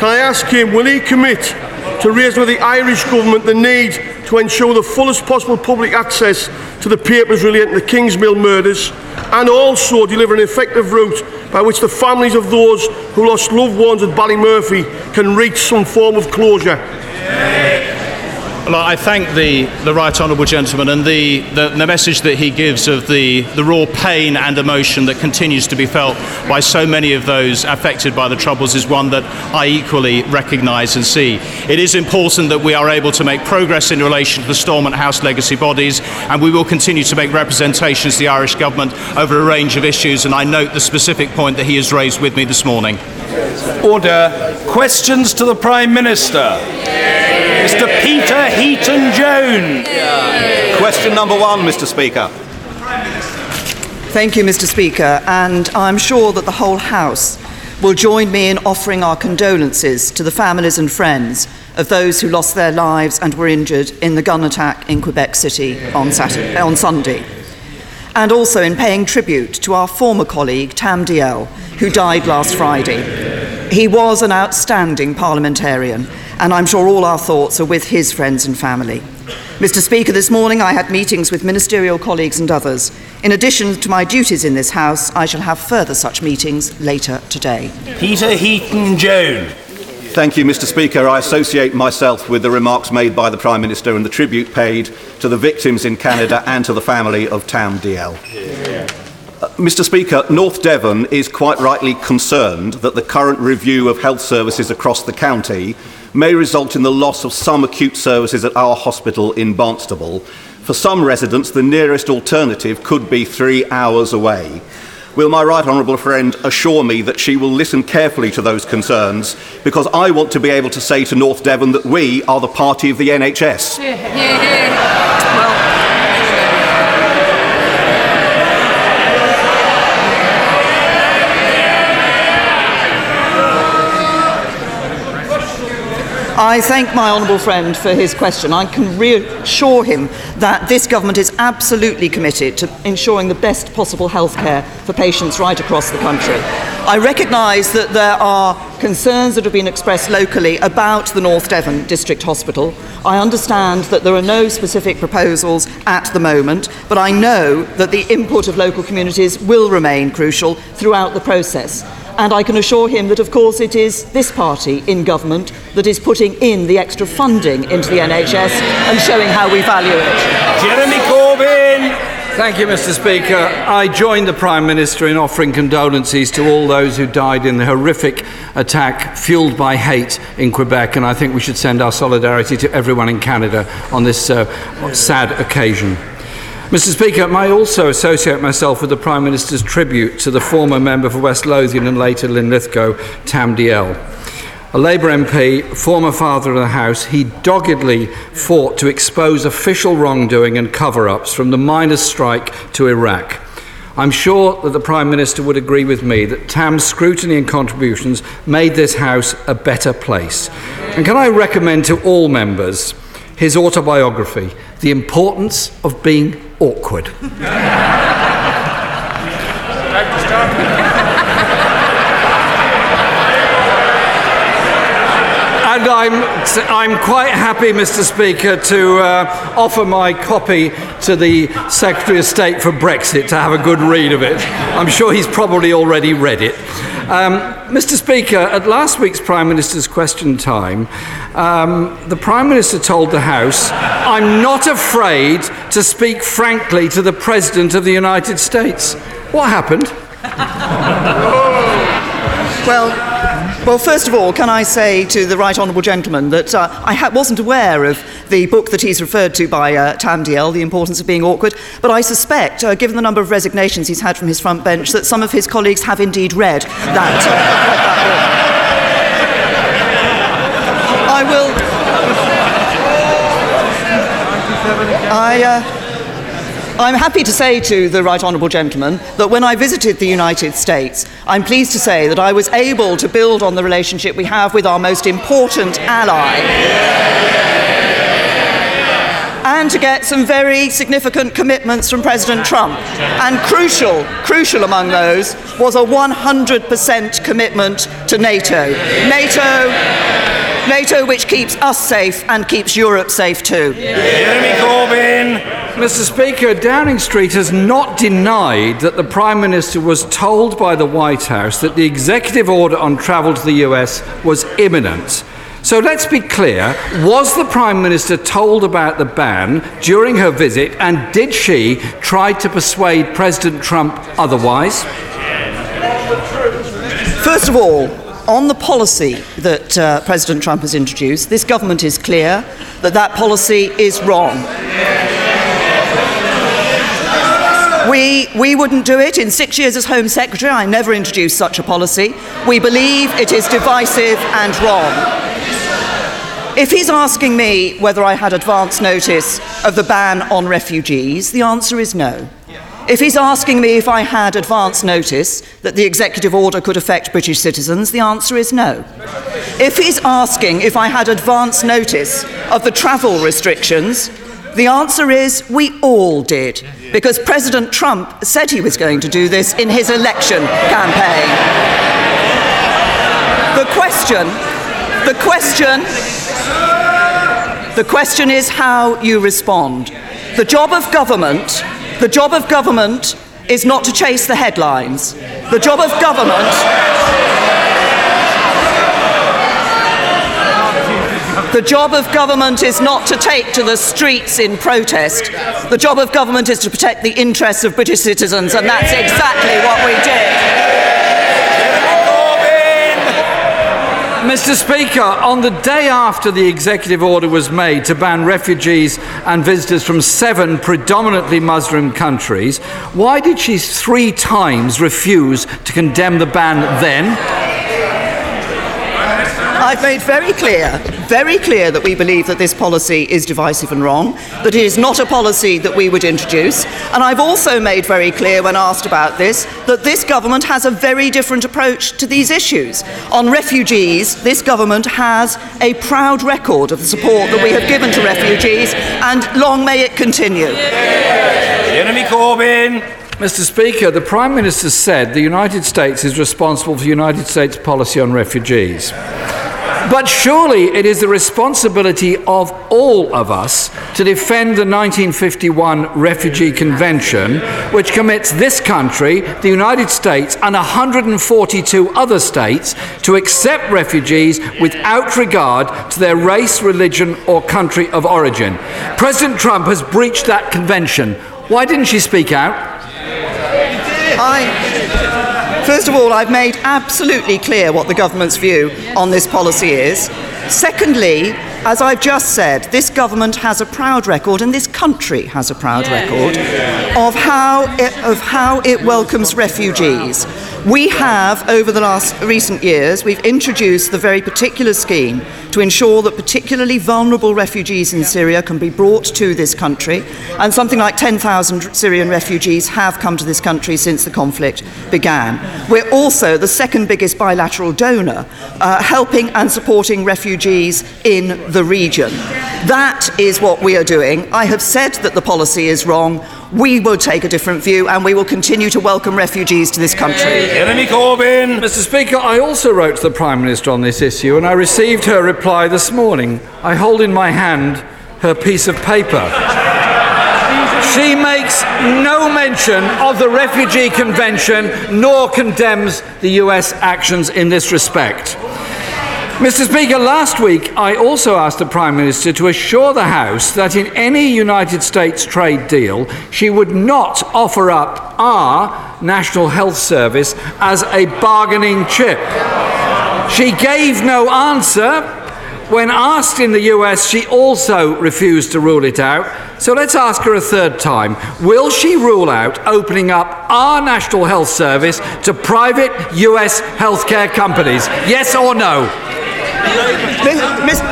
can I ask him, will he commit to raise with the Irish Government the need to ensure the fullest possible public access to the papers relating to the Kingsmill murders and also deliver an effective route by which the families of those who lost loved ones at Ballymurphy can reach some form of closure? Well, I thank the, the right honourable gentleman and the, the, the, message that he gives of the, the raw pain and emotion that continues to be felt by so many of those affected by the Troubles is one that I equally recognise and see. It is important that we are able to make progress in relation to the Stormont House legacy bodies, and we will continue to make representations to the Irish Government over a range of issues, and I note the specific point that he has raised with me this morning. Order. Questions to the Prime Minister. Mr. Peter Heaton Jones. Question number one, Mr. Speaker. Thank you, Mr. Speaker, and I'm sure that the whole House will join me in offering our condolences to the families and friends of those who lost their lives and were injured in the gun attack in Quebec City on, Saturday, on Sunday. And also in paying tribute to our former colleague, Tam Dalyell, who died last Friday. He was an outstanding parliamentarian and I'm sure all our thoughts are with his friends and family. Mr. Speaker, this morning I had meetings with ministerial colleagues and others. In addition to my duties in this House, I shall have further such meetings later today. Peter Heaton Jones. Thank you, Mr. Speaker. I associate myself with the remarks made by the Prime Minister and the tribute paid to the victims in Canada and to the family of Tam Dalyell. Uh, Mr. Speaker, North Devon is quite rightly concerned that the current review of health services across the county may result in the loss of some acute services at our hospital in Barnstaple. For some residents, the nearest alternative could be three hours away. Will my right honourable friend assure me that she will listen carefully to those concerns because I want to be able to say to North Devon that we are the party of the NHS? Yeah, yeah, I thank my honourable friend for his question. I can reassure him that this government is absolutely committed to ensuring the best possible health care for patients right across the country. I recognise that there are concerns that have been expressed locally about the North Devon District Hospital. I understand that there are no specific proposals at the moment, but I know that the input of local communities will remain crucial throughout the process. And I can assure him that, of course, it is this party in government that is putting in the extra funding into the NHS and showing how we value it. Jeremy Corbyn. Thank you, Mr. Speaker. I join the Prime Minister in offering condolences to all those who died in the horrific attack fuelled by hate in Quebec, and I think we should send our solidarity to everyone in Canada on this uh, sad occasion. Mr. Speaker, may I also associate myself with the Prime Minister's tribute to the former member for West Lothian and later Linlithgow, Tam Dalyell. A Labour MP, former father of the House, he doggedly fought to expose official wrongdoing and cover ups from the miners' strike to Iraq. I'm sure that the Prime Minister would agree with me that Tam's scrutiny and contributions made this House a better place. And can I recommend to all members his autobiography, The Importance of Being awkward. I'm quite happy, Mr. Speaker, to uh, offer my copy to the Secretary of State for Brexit to have a good read of it. I'm sure he's probably already read it. Um, Mr. Speaker, at last week's Prime Minister's question time, um, the Prime Minister told the House, I'm not afraid to speak frankly to the President of the United States. What happened? well, well, first of all, can I say to the right honourable gentleman that uh, I ha- wasn't aware of the book that he's referred to by uh, Tam Dalyell, The Importance of Being Awkward, but I suspect, uh, given the number of resignations he's had from his front bench, that some of his colleagues have indeed read that. Uh, I will. I. I'm happy to say to the Right Honourable Gentleman that when I visited the United States, I'm pleased to say that I was able to build on the relationship we have with our most important ally. And to get some very significant commitments from President Trump. And crucial, crucial among those was a 100% commitment to NATO. NATO NATO which keeps us safe and keeps Europe safe too. Jeremy Corbyn. Mr. Speaker, Downing Street has not denied that the Prime Minister was told by the White House that the executive order on travel to the US was imminent. So let's be clear was the Prime Minister told about the ban during her visit, and did she try to persuade President Trump otherwise? First of all, on the policy that uh, President Trump has introduced, this government is clear that that policy is wrong. We, we wouldn't do it. In six years as Home Secretary, I never introduced such a policy. We believe it is divisive and wrong. If he's asking me whether I had advance notice of the ban on refugees, the answer is no. If he's asking me if I had advance notice that the executive order could affect British citizens, the answer is no. If he's asking if I had advance notice of the travel restrictions, the answer is we all did, because President Trump said he was going to do this in his election campaign. The question, the question, the question is how you respond. The job of government, the job of government is not to chase the headlines. The job of government The job of government is not to take to the streets in protest. The job of government is to protect the interests of British citizens, and that's exactly what we did. Mr. Speaker, on the day after the executive order was made to ban refugees and visitors from seven predominantly Muslim countries, why did she three times refuse to condemn the ban then? I've made very clear, very clear that we believe that this policy is divisive and wrong, that it is not a policy that we would introduce. And I've also made very clear, when asked about this, that this government has a very different approach to these issues. On refugees, this government has a proud record of the support that we have given to refugees, and long may it continue. Jeremy Corbyn. Mr. Speaker, the Prime Minister said the United States is responsible for United States policy on refugees. But surely it is the responsibility of all of us to defend the 1951 Refugee Convention, which commits this country, the United States, and 142 other states to accept refugees without regard to their race, religion, or country of origin. President Trump has breached that convention. Why didn't she speak out? I, first of all, I've made absolutely clear what the government's view on this policy is. Secondly, as I've just said, this government has a proud record, and this country has a proud record, of how it, of how it welcomes refugees. We have, over the last recent years, we've introduced the very particular scheme to ensure that particularly vulnerable refugees in Syria can be brought to this country, and something like 10,000 Syrian refugees have come to this country since the conflict began. We're also the second biggest bilateral donor, uh, helping and supporting refugees in the region. That is what we are doing. I have said that the policy is wrong. We will take a different view and we will continue to welcome refugees to this country. Jeremy Corbyn. Mr. Speaker, I also wrote to the Prime Minister on this issue and I received her reply this morning. I hold in my hand her piece of paper. She makes no mention of the Refugee Convention nor condemns the US actions in this respect. Mr. Speaker, last week I also asked the Prime Minister to assure the House that in any United States trade deal she would not offer up our National Health Service as a bargaining chip. She gave no answer. When asked in the US, she also refused to rule it out. So let's ask her a third time. Will she rule out opening up our National Health Service to private US healthcare companies? Yes or no?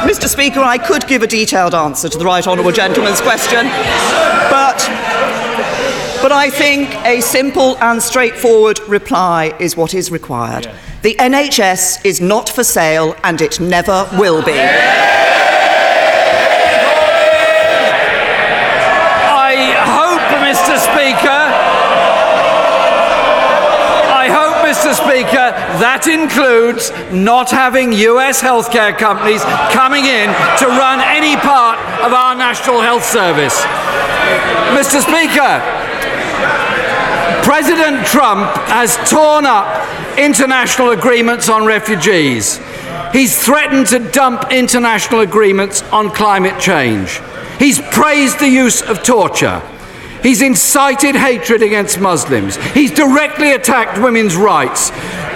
Mr. Speaker, I could give a detailed answer to the right honourable gentleman's question, but, but I think a simple and straightforward reply is what is required. The NHS is not for sale and it never will be. That includes not having US healthcare companies coming in to run any part of our National Health Service. Mr. Speaker, President Trump has torn up international agreements on refugees. He's threatened to dump international agreements on climate change. He's praised the use of torture. He's incited hatred against Muslims. He's directly attacked women's rights.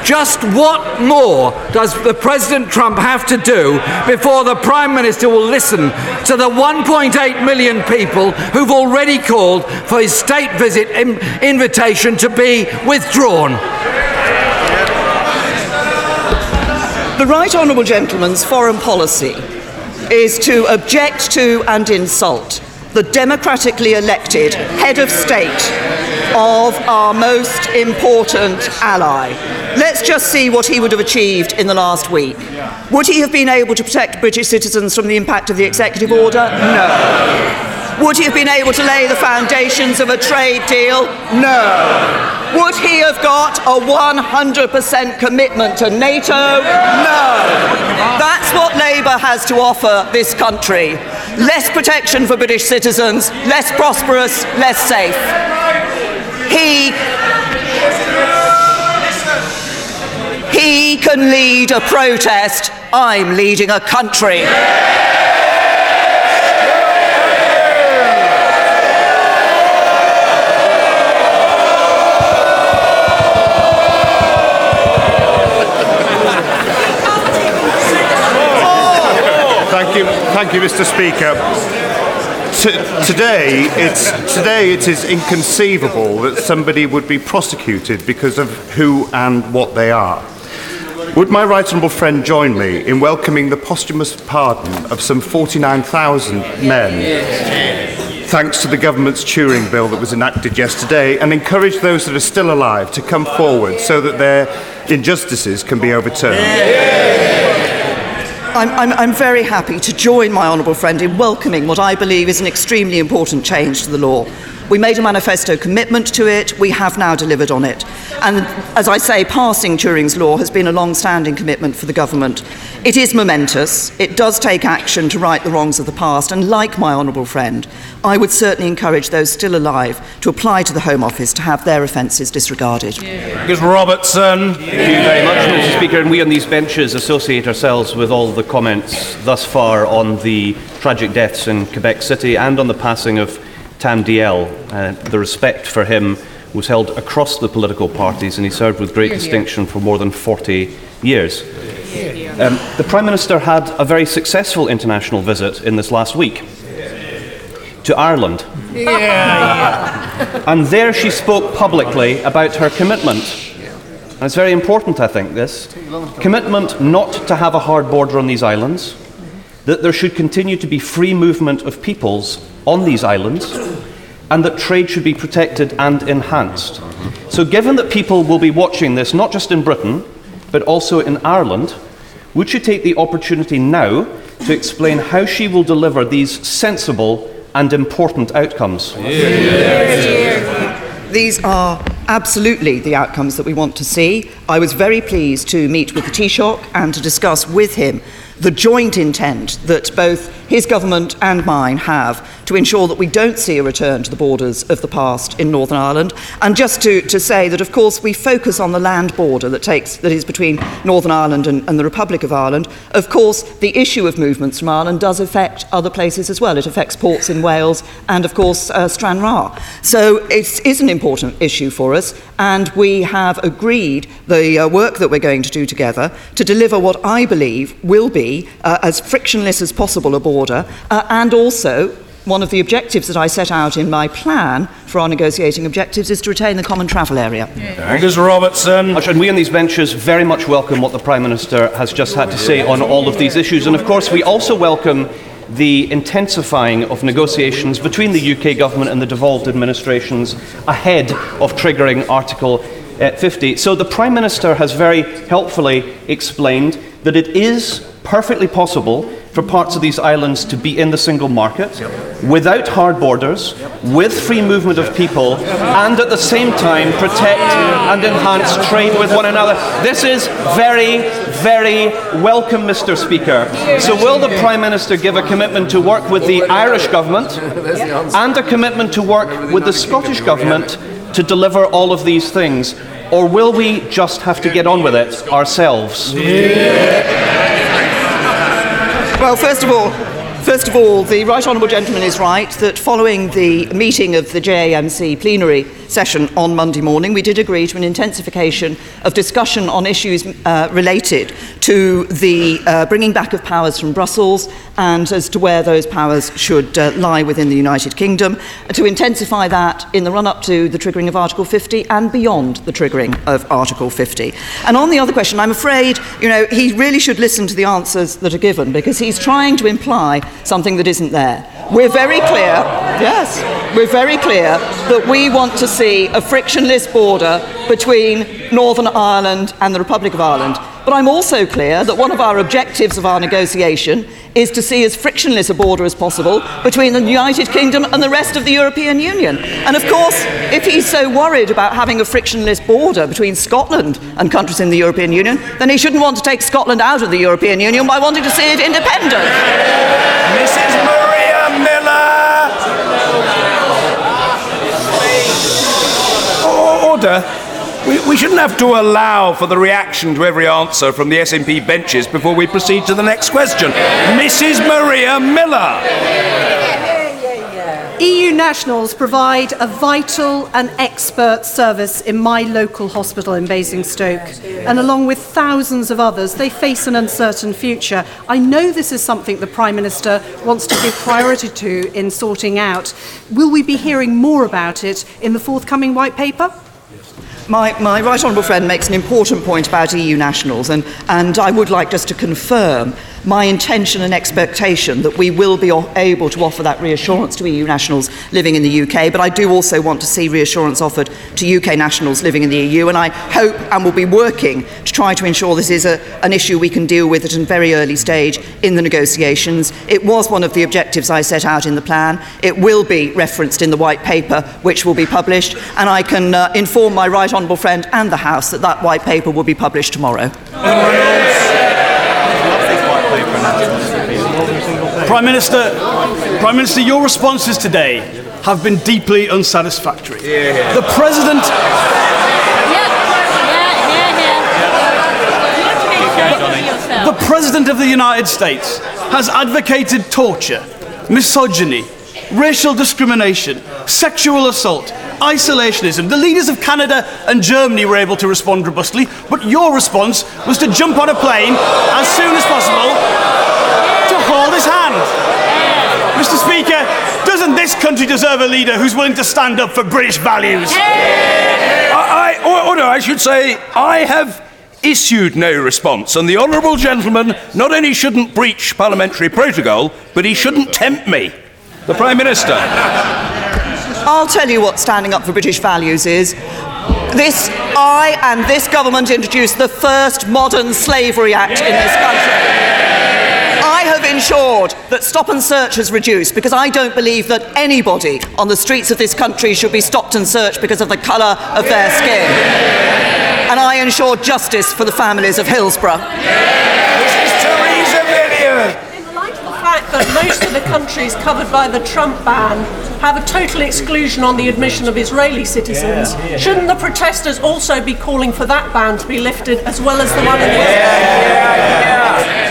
Just what more does the President Trump have to do before the Prime Minister will listen to the 1.8 million people who've already called for his state visit in- invitation to be withdrawn? The Right Honourable Gentleman's foreign policy is to object to and insult the democratically elected head of state of our most important ally. Let's just see what he would have achieved in the last week. Would he have been able to protect British citizens from the impact of the executive order? No. Would he have been able to lay the foundations of a trade deal? No. Would he have got a 100% commitment to NATO? No. That's what Labour has to offer this country. Less protection for British citizens, less prosperous, less safe. He he can lead a protest. I'm leading a country. Thank you, Mr. Speaker. T- today, it's, today it is inconceivable that somebody would be prosecuted because of who and what they are. Would my right honourable friend join me in welcoming the posthumous pardon of some 49,000 men, thanks to the government's Turing bill that was enacted yesterday, and encourage those that are still alive to come forward so that their injustices can be overturned? I'm, I'm, I'm very happy to join my honourable friend in welcoming what I believe is an extremely important change to the law. We made a manifesto commitment to it, we have now delivered on it. And as I say, passing Turing's law has been a long standing commitment for the government. It is momentous, it does take action to right the wrongs of the past, and like my honourable friend, I would certainly encourage those still alive to apply to the Home Office to have their offences disregarded. Angus Robertson. Thank you very much, Mr. Speaker. And we on these benches associate ourselves with all the comments thus far on the tragic deaths in Quebec City and on the passing of Tam Dalyell. Uh, the respect for him was held across the political parties, and he served with great distinction for more than 40 years. Um, the Prime Minister had a very successful international visit in this last week to Ireland. And there she spoke publicly about her commitment. And it's very important, I think, this commitment not to have a hard border on these islands, that there should continue to be free movement of peoples on these islands, and that trade should be protected and enhanced. So, given that people will be watching this not just in Britain, but also in Ireland, would she take the opportunity now to explain how she will deliver these sensible and important outcomes? These are absolutely the outcomes that we want to see. I was very pleased to meet with the Taoiseach and to discuss with him the joint intent that both his government and mine have to ensure that we don't see a return to the borders of the past in Northern Ireland. And just to, to say that, of course, we focus on the land border that, takes, that is between Northern Ireland and, and the Republic of Ireland. Of course, the issue of movements from Ireland does affect other places as well. It affects ports in Wales and, of course, uh, Stranraer. So it is an important issue for us, and we have agreed the uh, work that we're going to do together to deliver what I believe will be uh, as frictionless as possible a border, uh, and also one of the objectives that I set out in my plan for our negotiating objectives is to retain the common travel area. Angus Robertson. And we on these benches very much welcome what the Prime Minister has just had to say on all of these issues. And of course, we also welcome the intensifying of negotiations between the UK government and the devolved administrations ahead of triggering Article uh, 50. So the Prime Minister has very helpfully explained that it is perfectly possible for parts of these islands to be in the single market without hard borders, with free movement of people, and at the same time protect and enhance trade with one another. This is very, very welcome, Mr. Speaker. So, will the Prime Minister give a commitment to work with the Irish government and a commitment to work with the Scottish government to deliver all of these things? Or will we just have to get on with it ourselves? Well, first of all, first of all, the right honourable gentleman is right that following the meeting of the JMC plenary session on Monday morning, we did agree to an intensification of discussion on issues uh, related to the uh, bringing back of powers from Brussels and as to where those powers should uh, lie within the United Kingdom, to intensify that in the run up to the triggering of Article 50 and beyond the triggering of Article 50. And on the other question, I'm afraid, you know, he really should listen to the answers that are given because he's trying to imply something that isn't there. We're very clear, yes, we're very clear that we want to see a frictionless border between Northern Ireland and the Republic of Ireland. But I'm also clear that one of our objectives of our negotiation is to see as frictionless a border as possible between the United Kingdom and the rest of the European Union. And of course, if he's so worried about having a frictionless border between Scotland and countries in the European Union, then he shouldn't want to take Scotland out of the European Union by wanting to see it independent. Mrs. Order. We, we shouldn't have to allow for the reaction to every answer from the SNP benches before we proceed to the next question. Mrs. Maria Miller! EU nationals provide a vital and expert service in my local hospital in Basingstoke, and along with thousands of others, they face an uncertain future. I know this is something the Prime Minister wants to give priority to in sorting out. Will we be hearing more about it in the forthcoming white paper? My, my right honourable friend makes an important point about EU nationals, and, and I would like just to confirm my intention and expectation that we will be able to offer that reassurance to EU nationals living in the UK, but I do also want to see reassurance offered to UK nationals living in the EU, and I hope and will be working to try to ensure this is a, an issue we can deal with at a very early stage in the negotiations. It was one of the objectives I set out in the plan. It will be referenced in the white paper, which will be published, and I can uh, inform my right honourable friend and the House that that white paper will be published tomorrow. Prime Minister, Prime Minister, your responses today have been deeply unsatisfactory. The President. The President of the United States has advocated torture, misogyny, racial discrimination, sexual assault, isolationism. The leaders of Canada and Germany were able to respond robustly, but your response was to jump on a plane as soon as possible to hold his hand. Mr. Speaker, doesn't this country deserve a leader who's willing to stand up for British values? I, I, order, I should say, I have issued no response, and the honourable gentleman not only shouldn't breach parliamentary protocol, but he shouldn't tempt me. The Prime Minister. I'll tell you what standing up for British values is. This, I and this government introduced the first modern slavery act in this country. I ensured that stop and search has reduced because I don't believe that anybody on the streets of this country should be stopped and searched because of the colour of their skin. And I ensure justice for the families of Hillsborough. This is Theresa Villiers. In light of the fact that most of the countries covered by the Trump ban have a total exclusion on the admission of Israeli citizens, shouldn't the protesters also be calling for that ban to be lifted as well as the one in the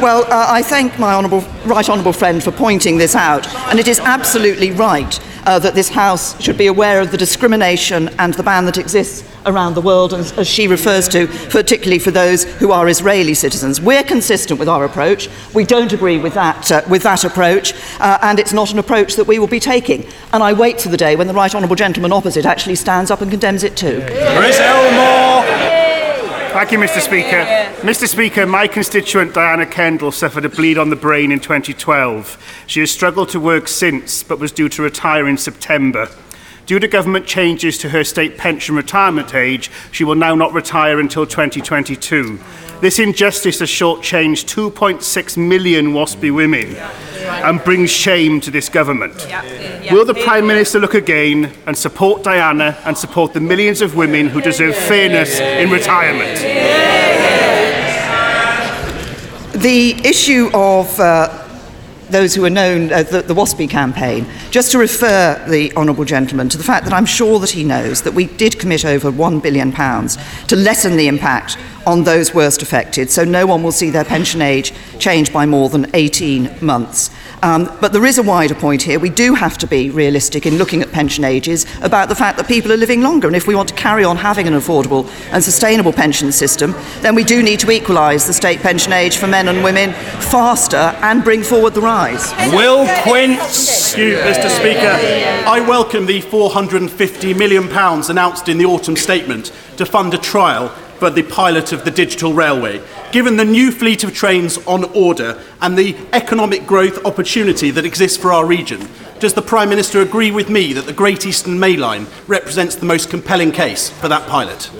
Well, uh, I thank my honourable, right honourable friend for pointing this out, and it is absolutely right uh, that this House should be aware of the discrimination and the ban that exists around the world, as, she refers to, particularly for those who are Israeli citizens. We're consistent with our approach. We don't agree with that, uh, with that approach, uh, and it's not an approach that we will be taking. And I wait for the day when the right honourable gentleman opposite actually stands up and condemns it too. Chris Elmore. Thank you, Mr Speaker. Mr Speaker, my constituent Diana Kendall suffered a bleed on the brain in 2012. She has struggled to work since, but was due to retire in September. Due to government changes to her state pension retirement age, she will now not retire until 2022. This injustice has shortchanged 2.6 million WASPI women and brings shame to this government. Will the Prime Minister look again and support Diana and support the millions of women who deserve fairness in retirement? The issue of uh, those who are known as the, the WASPI campaign, just to refer the Honourable Gentleman to the fact that I'm sure that he knows that we did commit over £1 billion to lessen the impact on those worst affected, so no one will see their pension age change by more than 18 months. Um, but there is a wider point here. We do have to be realistic in looking at pension ages about the fact that people are living longer. And if we want to carry on having an affordable and sustainable pension system, then we do need to equalise the state pension age for men and women faster and bring forward the rise. Will Quince. Mr. Speaker. I welcome the £450 million announced in the autumn statement to fund a trial for the pilot of the digital railway. Given the new fleet of trains on order and the economic growth opportunity that exists for our region, does the Prime Minister agree with me that the Great Eastern Main Line represents the most compelling case for that pilot?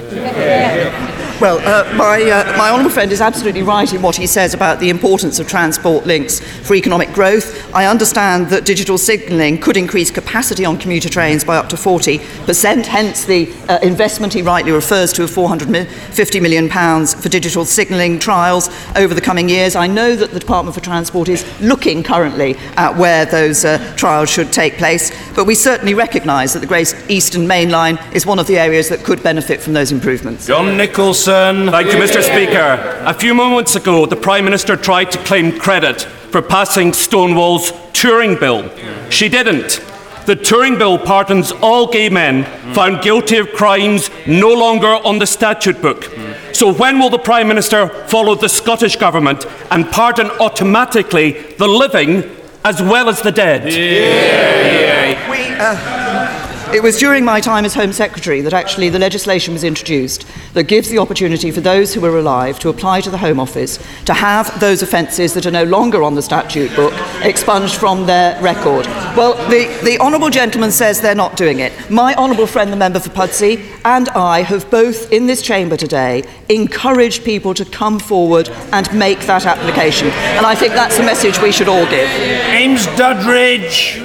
Well, uh, my, uh, my honourable friend is absolutely right in what he says about the importance of transport links for economic growth. I understand that digital signalling could increase capacity on commuter trains by up to 40%, hence the uh, investment he rightly refers to of £450 million for digital signalling trials over the coming years. I know that the Department for Transport is looking currently at where those uh, trials should take place, but we certainly recognise that the Great Eastern Main Line is one of the areas that could benefit from those improvements. John Nicolson. Thank you, Mr. Speaker. A few moments ago, the Prime Minister tried to claim credit for passing Stonewall's Turing Bill. She didn't. The Turing Bill pardons all gay men found guilty of crimes no longer on the statute book. So, when will the Prime Minister follow the Scottish Government and pardon automatically the living as well as the dead? We, uh, it was during my time as Home Secretary that actually the legislation was introduced that gives the opportunity for those who are alive to apply to the Home Office to have those offences that are no longer on the statute book expunged from their record. Well, the, the Honourable Gentleman says they're not doing it. My Honourable friend, the member for Pudsey, and I have both in this chamber today encouraged people to come forward and make that application. And I think that's the message we should all give. James Duddridge.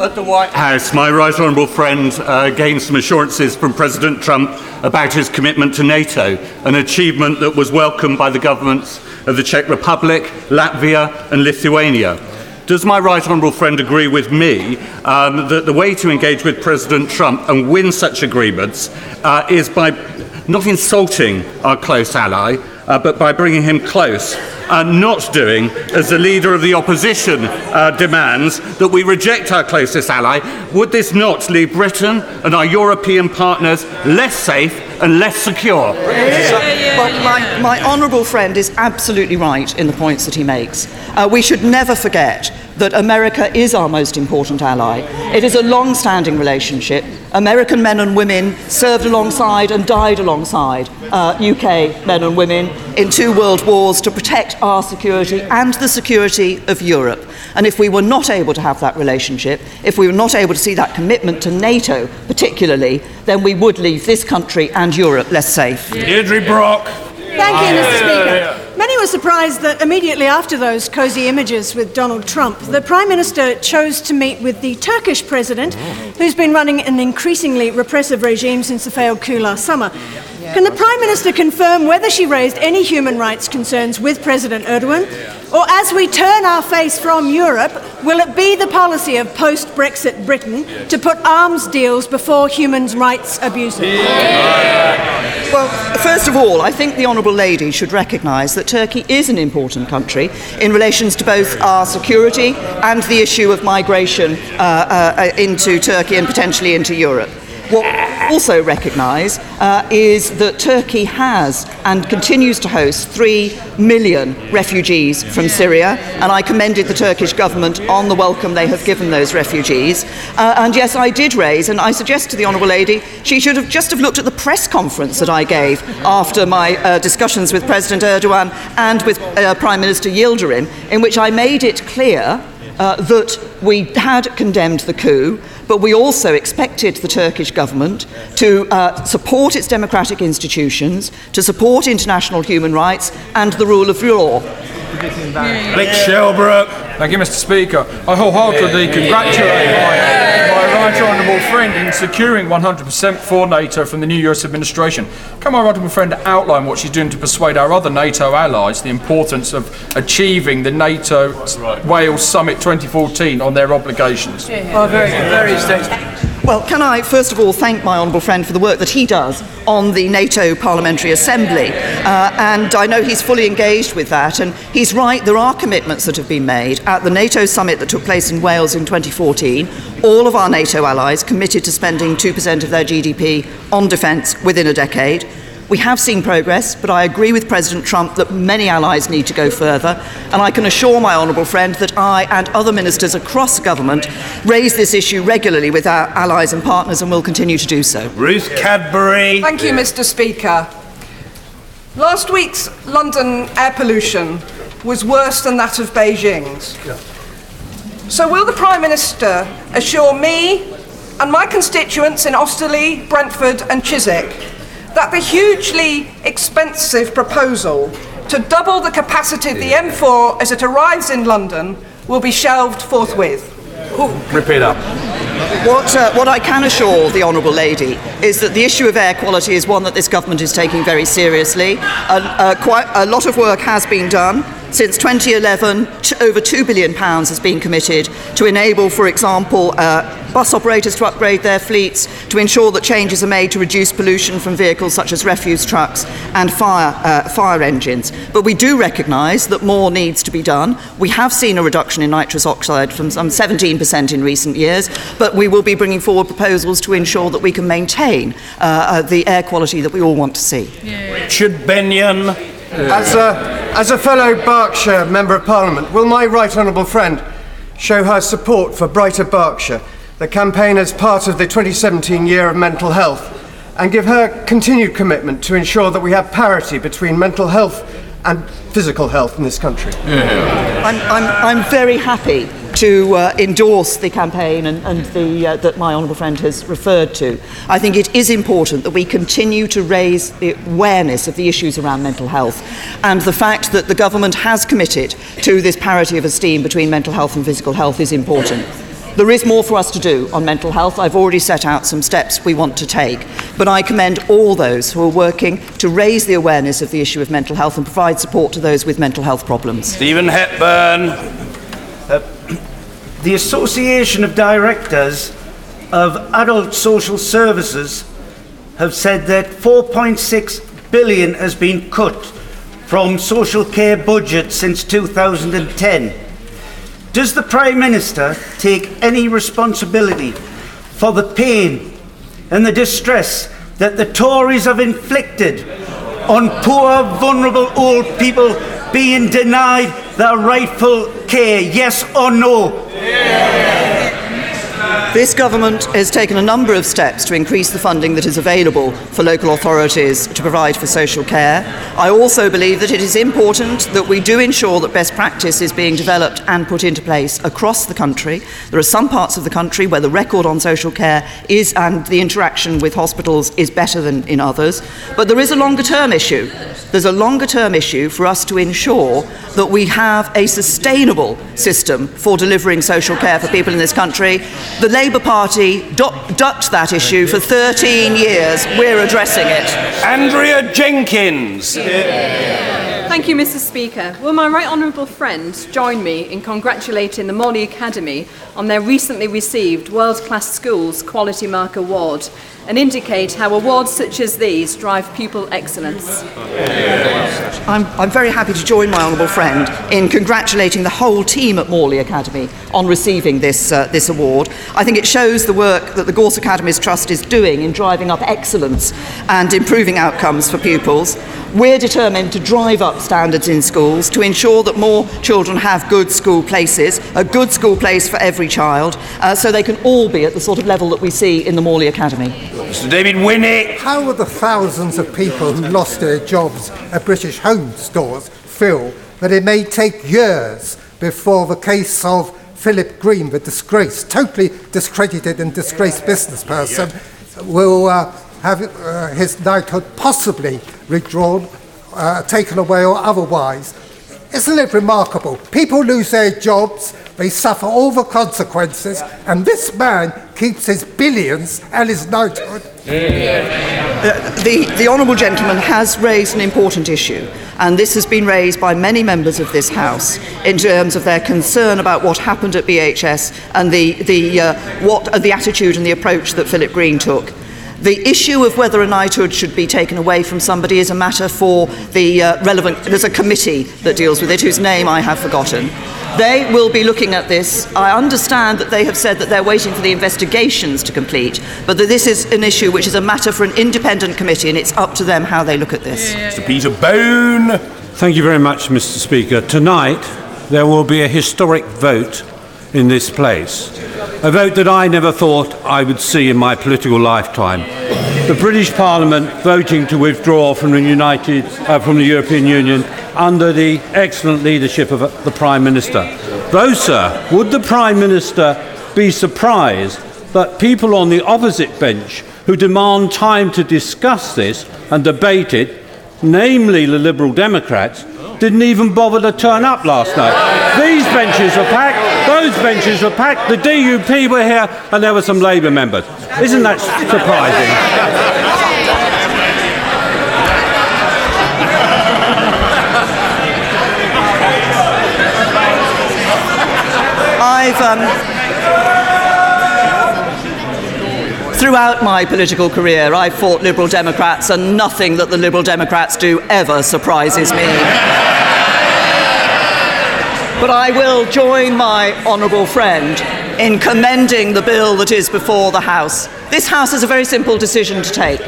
At the White House, my right honourable friend uh, gained some assurances from President Trump about his commitment to NATO, an achievement that was welcomed by the governments of the Czech Republic, Latvia, and Lithuania. Does my right honourable friend agree with me um, that the way to engage with President Trump and win such agreements uh, is by not insulting our close ally, uh, but by bringing him close and not doing as the leader of the opposition uh, demands that we reject our closest ally, would this not leave Britain and our European partners less safe and less secure? Well, my, my honourable friend is absolutely right in the points that he makes. Uh, we should never forget that America is our most important ally. It is a long standing relationship. American men and women served alongside and died alongside uh, UK men and women in two world wars to protect our security and the security of Europe. And if we were not able to have that relationship, if we were not able to see that commitment to NATO particularly, then we would leave this country and Europe less safe. Deirdre Brock. Thank you, Mr. Speaker. Many were surprised that immediately after those cosy images with Donald Trump, the Prime Minister chose to meet with the Turkish president, who's been running an increasingly repressive regime since the failed coup last summer. Can the Prime Minister confirm whether she raised any human rights concerns with President Erdogan? Or as we turn our face from Europe, will it be the policy of post Brexit Britain to put arms deals before human rights abuses? Well, first of all, I think the Honourable Lady should recognise that Turkey is an important country in relations to both our security and the issue of migration uh, uh, into Turkey and potentially into Europe. What also recognise uh, is that Turkey has and continues to host three million refugees from Syria, and I commended the Turkish government on the welcome they have given those refugees. Uh, and yes, I did raise, and I suggest to the Honourable Lady she should have just have looked at the press conference that I gave after my uh, discussions with President Erdogan and with uh, Prime Minister Yildirim, in which I made it clear uh, that we had condemned the coup, but we also expected the Turkish government to uh, support its democratic institutions, to support international human rights and the rule of law. Alec Shelbrooke. Thank you, Mr. Speaker. I wholeheartedly congratulate my, my honourable friend in securing 100% for NATO from the new US administration. Can my right honourable friend outline what she's doing to persuade our other NATO allies the importance of achieving the NATO Wales Summit 2014 on their obligations? Oh, very very extensive. Well, can I first of all thank my honourable friend for the work that he does on the NATO Parliamentary Assembly? Uh, and I know he's fully engaged with that. And he's right, there are commitments that have been made. At the NATO summit that took place in Wales in 2014, all of our NATO allies committed to spending 2% of their GDP on defence within a decade. We have seen progress, but I agree with President Trump that many allies need to go further, and I can assure my honourable friend that I and other ministers across government raise this issue regularly with our allies and partners and will continue to do so. Ruth Cadbury. Thank you, Mr. Speaker. Last week's London air pollution was worse than that of Beijing's. So, will the Prime Minister assure me and my constituents in Osterley, Brentford, and Chiswick that the hugely expensive proposal to double the capacity of the M4 as it arrives in London will be shelved forthwith? Rip it up. What, uh, what I can assure the Honourable Lady is that the issue of air quality is one that this government is taking very seriously. Uh, uh, quite a lot of work has been done. Since 2011, t- over £2 billion has been committed to enable, for example, uh, bus operators to upgrade their fleets, to ensure that changes are made to reduce pollution from vehicles such as refuse trucks and fire, uh, fire engines. But we do recognise that more needs to be done. We have seen a reduction in nitrous oxide from some 17% in recent years, but we will be bringing forward proposals to ensure that we can maintain uh, uh, the air quality that we all want to see. Richard Benyon. As a, as a fellow Berkshire Member of Parliament, will my right honourable friend show her support for Brighter Berkshire, the campaign as part of the 2017 Year of Mental Health, and give her continued commitment to ensure that we have parity between mental health and physical health in this country? I'm, I'm, I'm very happy to uh, endorse the campaign and, and the, uh, that my honourable friend has referred to. I think it is important that we continue to raise the awareness of the issues around mental health and the fact that the government has committed to this parity of esteem between mental health and physical health is important. There is more for us to do on mental health. I've already set out some steps we want to take. But I commend all those who are working to raise the awareness of the issue of mental health and provide support to those with mental health problems. Stephen Hepburn. The Association of Directors of Adult Social Services have said that 4.6 billion has been cut from social care budget since 2010. Does the Prime Minister take any responsibility for the pain and the distress that the Tories have inflicted on poor, vulnerable old people being denied their rightful care? Yes or no? This government has taken a number of steps to increase the funding that is available for local authorities to provide for social care. I also believe that it is important that we do ensure that best practice is being developed and put into place across the country. There are some parts of the country where the record on social care is and the interaction with hospitals is better than in others. But there is a longer term issue. There's a longer term issue for us to ensure that we have a sustainable system for delivering social care for people in this country. The Labour Party ducked that issue for 13 years. We're addressing it. Andrea Jenkyns. Thank you, Mr. Speaker. Will my right honourable friends join me in congratulating the Morley Academy on their recently received World Class Schools Quality Mark Award and indicate how awards such as these drive pupil excellence? I'm, I'm very happy to join my honourable friend in congratulating the whole team at Morley Academy on receiving this, uh, this award. I think it shows the work that the Gorse Academies Trust is doing in driving up excellence and improving outcomes for pupils. We're determined to drive up standards in schools to ensure that more children have good school places, a good school place for every child, uh, so they can all be at the sort of level that we see in the Morley Academy. Mr. David Winnick. How are the thousands of people who lost their jobs at British home stores feel that it may take years before the case of Philip Green, the disgraced, totally discredited and disgraced business person, will uh, have uh, his knighthood possibly withdrawn, uh, taken away, or otherwise. Isn't it remarkable? People lose their jobs, they suffer all the consequences, and this man keeps his billions and his knighthood. Uh, the, the Honourable Gentleman has raised an important issue, and this has been raised by many members of this House in terms of their concern about what happened at BHS and the, the, uh, what, uh, the attitude and the approach that Philip Green took. The issue of whether a knighthood should be taken away from somebody is a matter for the uh, relevant. There's a committee that deals with it, whose name I have forgotten. They will be looking at this. I understand that they have said that they're waiting for the investigations to complete, but that this is an issue which is a matter for an independent committee, and it's up to them how they look at this. Mr. Peter Bone. Thank you very much, Mr. Speaker. Tonight, there will be a historic vote in this place. A vote that I never thought I would see in my political lifetime. The British Parliament voting to withdraw from the United uh, from the European Union under the excellent leadership of uh, the Prime Minister. Though, sir, would the Prime Minister be surprised that people on the opposite bench who demand time to discuss this and debate it, namely the Liberal Democrats, didn't even bother to turn up last night. These benches are packed, those benches were packed, the DUP were here, and there were some Labour members. Isn't that surprising? I've um, throughout my political career, I've fought Liberal Democrats, and nothing that the Liberal Democrats do ever surprises me. But I will join my honourable friend in commending the bill that is before the House. This House has a very simple decision to take.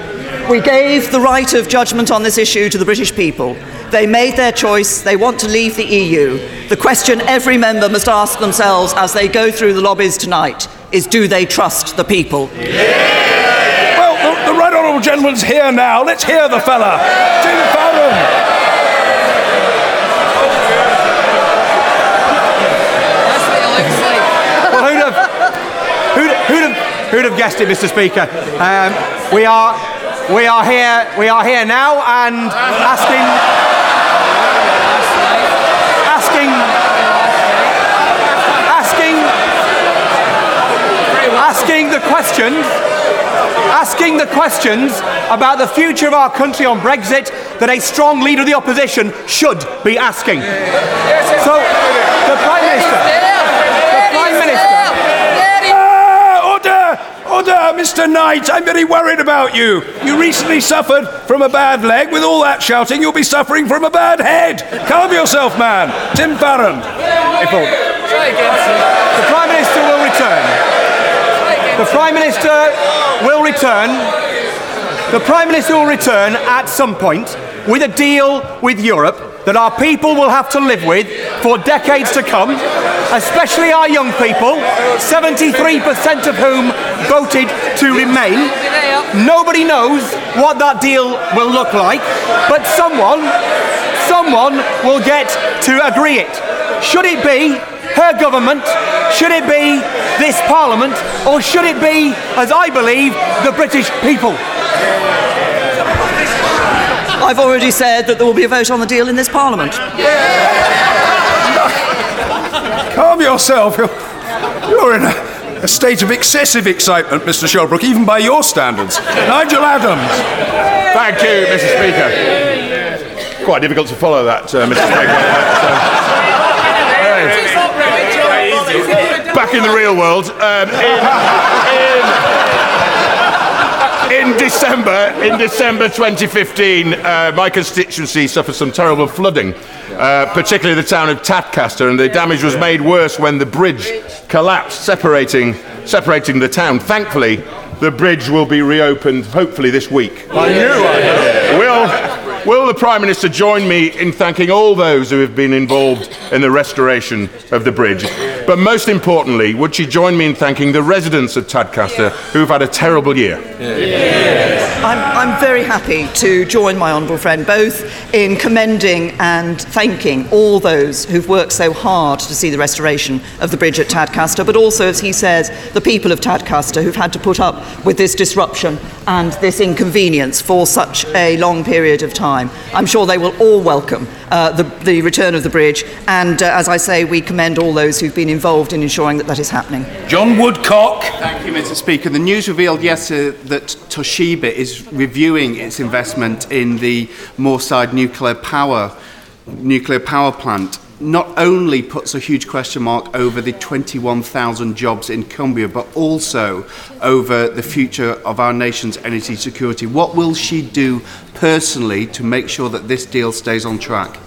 We gave the right of judgment on this issue to the British people. They made their choice. They want to leave the EU. The question every member must ask themselves as they go through the lobbies tonight is do they trust the people? Well, the, the right honourable gentleman's here now. Let's hear the fella. Tim Farron. Who'd have guessed it, Mr. Speaker? Um, we are, we are here, we are here now, and asking, asking, asking, asking the questions, asking the questions about the future of our country on Brexit that a strong leader of the opposition should be asking. So, the Prime Minister. The Prime Minister. Ah, Mr. Knight. I'm very worried about you. You recently suffered from a bad leg. With all that shouting, you'll be suffering from a bad head. Calm yourself, man. Tim Farron. The Prime Minister will return. The Prime Minister will return. The Prime Minister will return at some point with a deal with Europe that our people will have to live with for decades to come, especially our young people, 73% of whom voted to remain. Nobody knows what that deal will look like, but someone, someone will get to agree it. Should it be her government? Should it be this Parliament? Or should it be, as I believe, the British people? I've already said that there will be a vote on the deal in this Parliament. Calm yourself. You're, you're in a, a state of excessive excitement, Mr. Shelbrooke, even by your standards. Nigel Adams. Thank you, Mr. Speaker. Quite difficult to follow that, uh, Mr. Speaker. Back in the real world, um, in, in, in December, in December 2015, uh, my constituency suffered some terrible flooding, uh, particularly the town of Tadcaster, and the damage was made worse when the bridge collapsed, separating, separating the town. Thankfully, the bridge will be reopened, hopefully this week. I knew. I Will, will the Prime Minister join me in thanking all those who have been involved in the restoration of the bridge? But most importantly, would she join me in thanking the residents of Tadcaster who've had a terrible year? I'm, I'm very happy to join my honourable friend both in commending and thanking all those who've worked so hard to see the restoration of the bridge at Tadcaster, but also, as he says, the people of Tadcaster who've had to put up with this disruption and this inconvenience for such a long period of time. I'm sure they will all welcome uh, the, the return of the bridge, and uh, as I say, we commend all those who've been involved in ensuring that that is happening. John Woodcock. Thank you, Mr. Speaker. The news revealed yesterday that Toshiba is reviewing its investment in the Moorside nuclear power nuclear power plant not only puts a huge question mark over the 21,000 jobs in Cumbria, but also over the future of our nation's energy security. What will she do personally to make sure that this deal stays on track?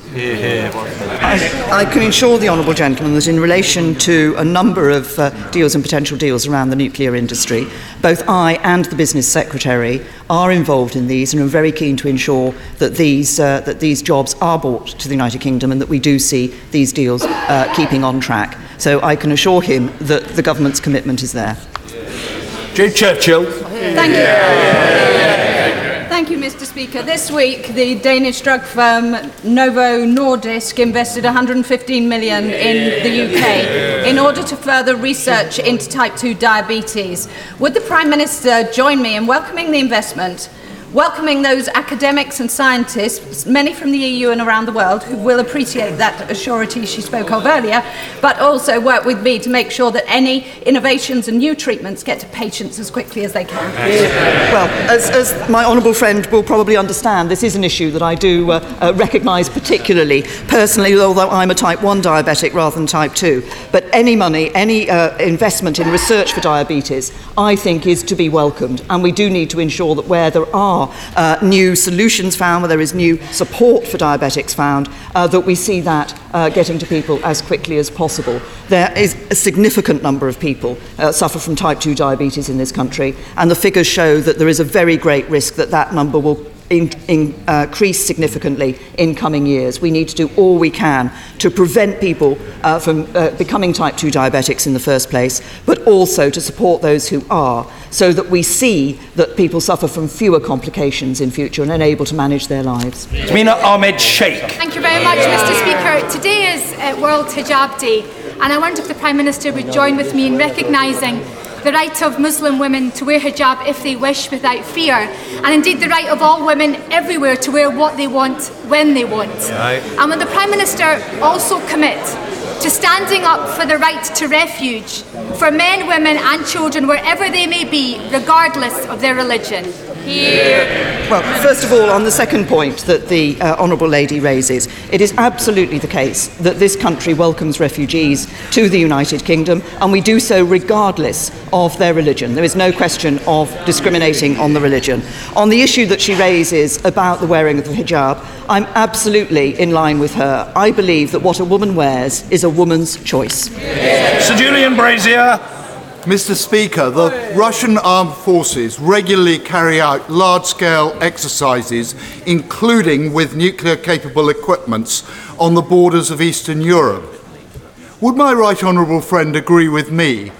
I, I can assure the honourable gentleman that in relation to a number of uh, deals and potential deals around the nuclear industry, both I and the business secretary are involved in these and are very keen to ensure that these, uh, that these jobs are brought to the United Kingdom and that we do see these deals uh, keeping on track. So I can assure him that the government's commitment is there. Jo Churchill. Thank you. Thank you, Mr. Speaker. This week, the Danish drug firm Novo Nordisk invested 115 million in the UK in order to further research into type 2 diabetes. Would the Prime Minister join me in welcoming the investment? Welcoming those academics and scientists, many from the EU and around the world, who will appreciate that assurity she spoke of earlier, but also work with me to make sure that any innovations and new treatments get to patients as quickly as they can. Well, as, as my honourable friend will probably understand, this is an issue that I do uh, uh, recognise particularly personally, although I'm a type 1 diabetic rather than type 2. But any money, any uh, investment in research for diabetes, I think is to be welcomed. And we do need to ensure that where there are are uh, new solutions found, where there is new support for diabetics found, uh, that we see that uh, getting to people as quickly as possible. There is a significant number of people uh, suffer from type 2 diabetes in this country, and the figures show that there is a very great risk that that number will in, in, uh, increase significantly in coming years. We need to do all we can to prevent people uh, from uh, becoming type 2 diabetics in the first place, but also to support those who are, so that we see that people suffer from fewer complications in future and are able to manage their lives. Tasmina Ahmed Sheikh. Thank you very much, Mr. Speaker. Today is uh, World Hijab Day, and I wonder if the Prime Minister would join with me in recognising the right of Muslim women to wear hijab if they wish without fear, and indeed the right of all women everywhere to wear what they want when they want. Right. And will the Prime Minister also commit to standing up for the right to refuge for men, women, and children wherever they may be, regardless of their religion? Well, first of all, on the second point that the uh, Honourable Lady raises, it is absolutely the case that this country welcomes refugees to the United Kingdom, and we do so regardless of their religion. There is no question of discriminating on the religion. On the issue that she raises about the wearing of the hijab, I'm absolutely in line with her. I believe that what a woman wears is a woman's choice. Sir Julian Brazier. Mr. Speaker, the Russian armed forces regularly carry out large scale exercises, including with nuclear capable equipments, on the borders of Eastern Europe. Would my right honourable friend agree with me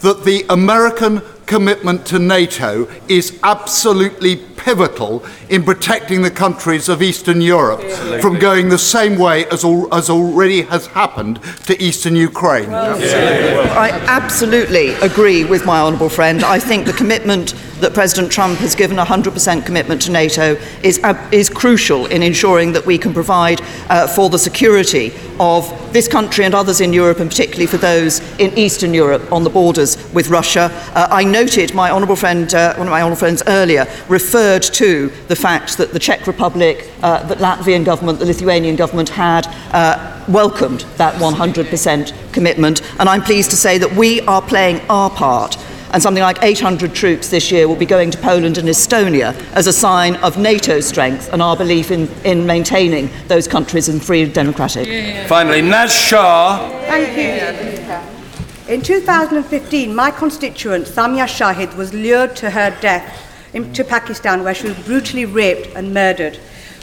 that the American commitment to NATO is absolutely pivotal in protecting the countries of Eastern Europe Absolutely. from going the same way as, al- as already has happened to Eastern Ukraine. I absolutely agree with my honourable friend. I think the commitment that President Trump has given 100% commitment to NATO is, uh, is crucial in ensuring that we can provide uh, for the security of this country and others in Europe, and particularly for those in Eastern Europe on the borders with Russia. Uh, I noted my honourable friend, uh, one of my honourable friends earlier, referred to the fact that the Czech Republic, uh, the Latvian government, the Lithuanian government had uh, welcomed that 100% commitment, and I'm pleased to say that we are playing our part and something like 800 troops this year will be going to Poland and Estonia as a sign of NATO strength and our belief in, in maintaining those countries in free and democratic. Finally, Naz Shah. Thank you. In 2015, my constituent, Samia Shahid, was lured to her death in, to Pakistan, where she was brutally raped and murdered.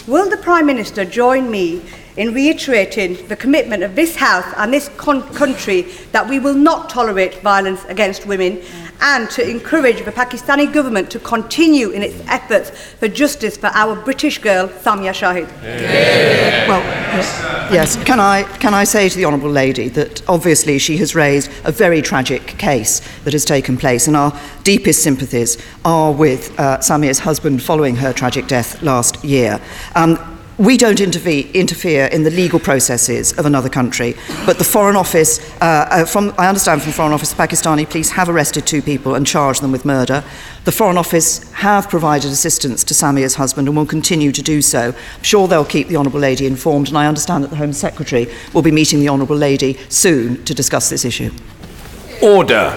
Will the Prime Minister join me in reiterating the commitment of this House and this con- country that we will not tolerate violence against women and to encourage the Pakistani government to continue in its efforts for justice for our British girl, Samia Shahid. Well, yes. Can I, can I say to the Honourable Lady that obviously she has raised a very tragic case that has taken place, and our deepest sympathies are with uh, Samia's husband following her tragic death last year. Um, we don't interfere in the legal processes of another country, but the Foreign Office, uh, uh, from, I understand from the Foreign Office, Pakistani police have arrested two people and charged them with murder. The Foreign Office have provided assistance to Samia's husband and will continue to do so. I'm sure they'll keep the Honourable Lady informed, and I understand that the Home Secretary will be meeting the Honourable Lady soon to discuss this issue. Order.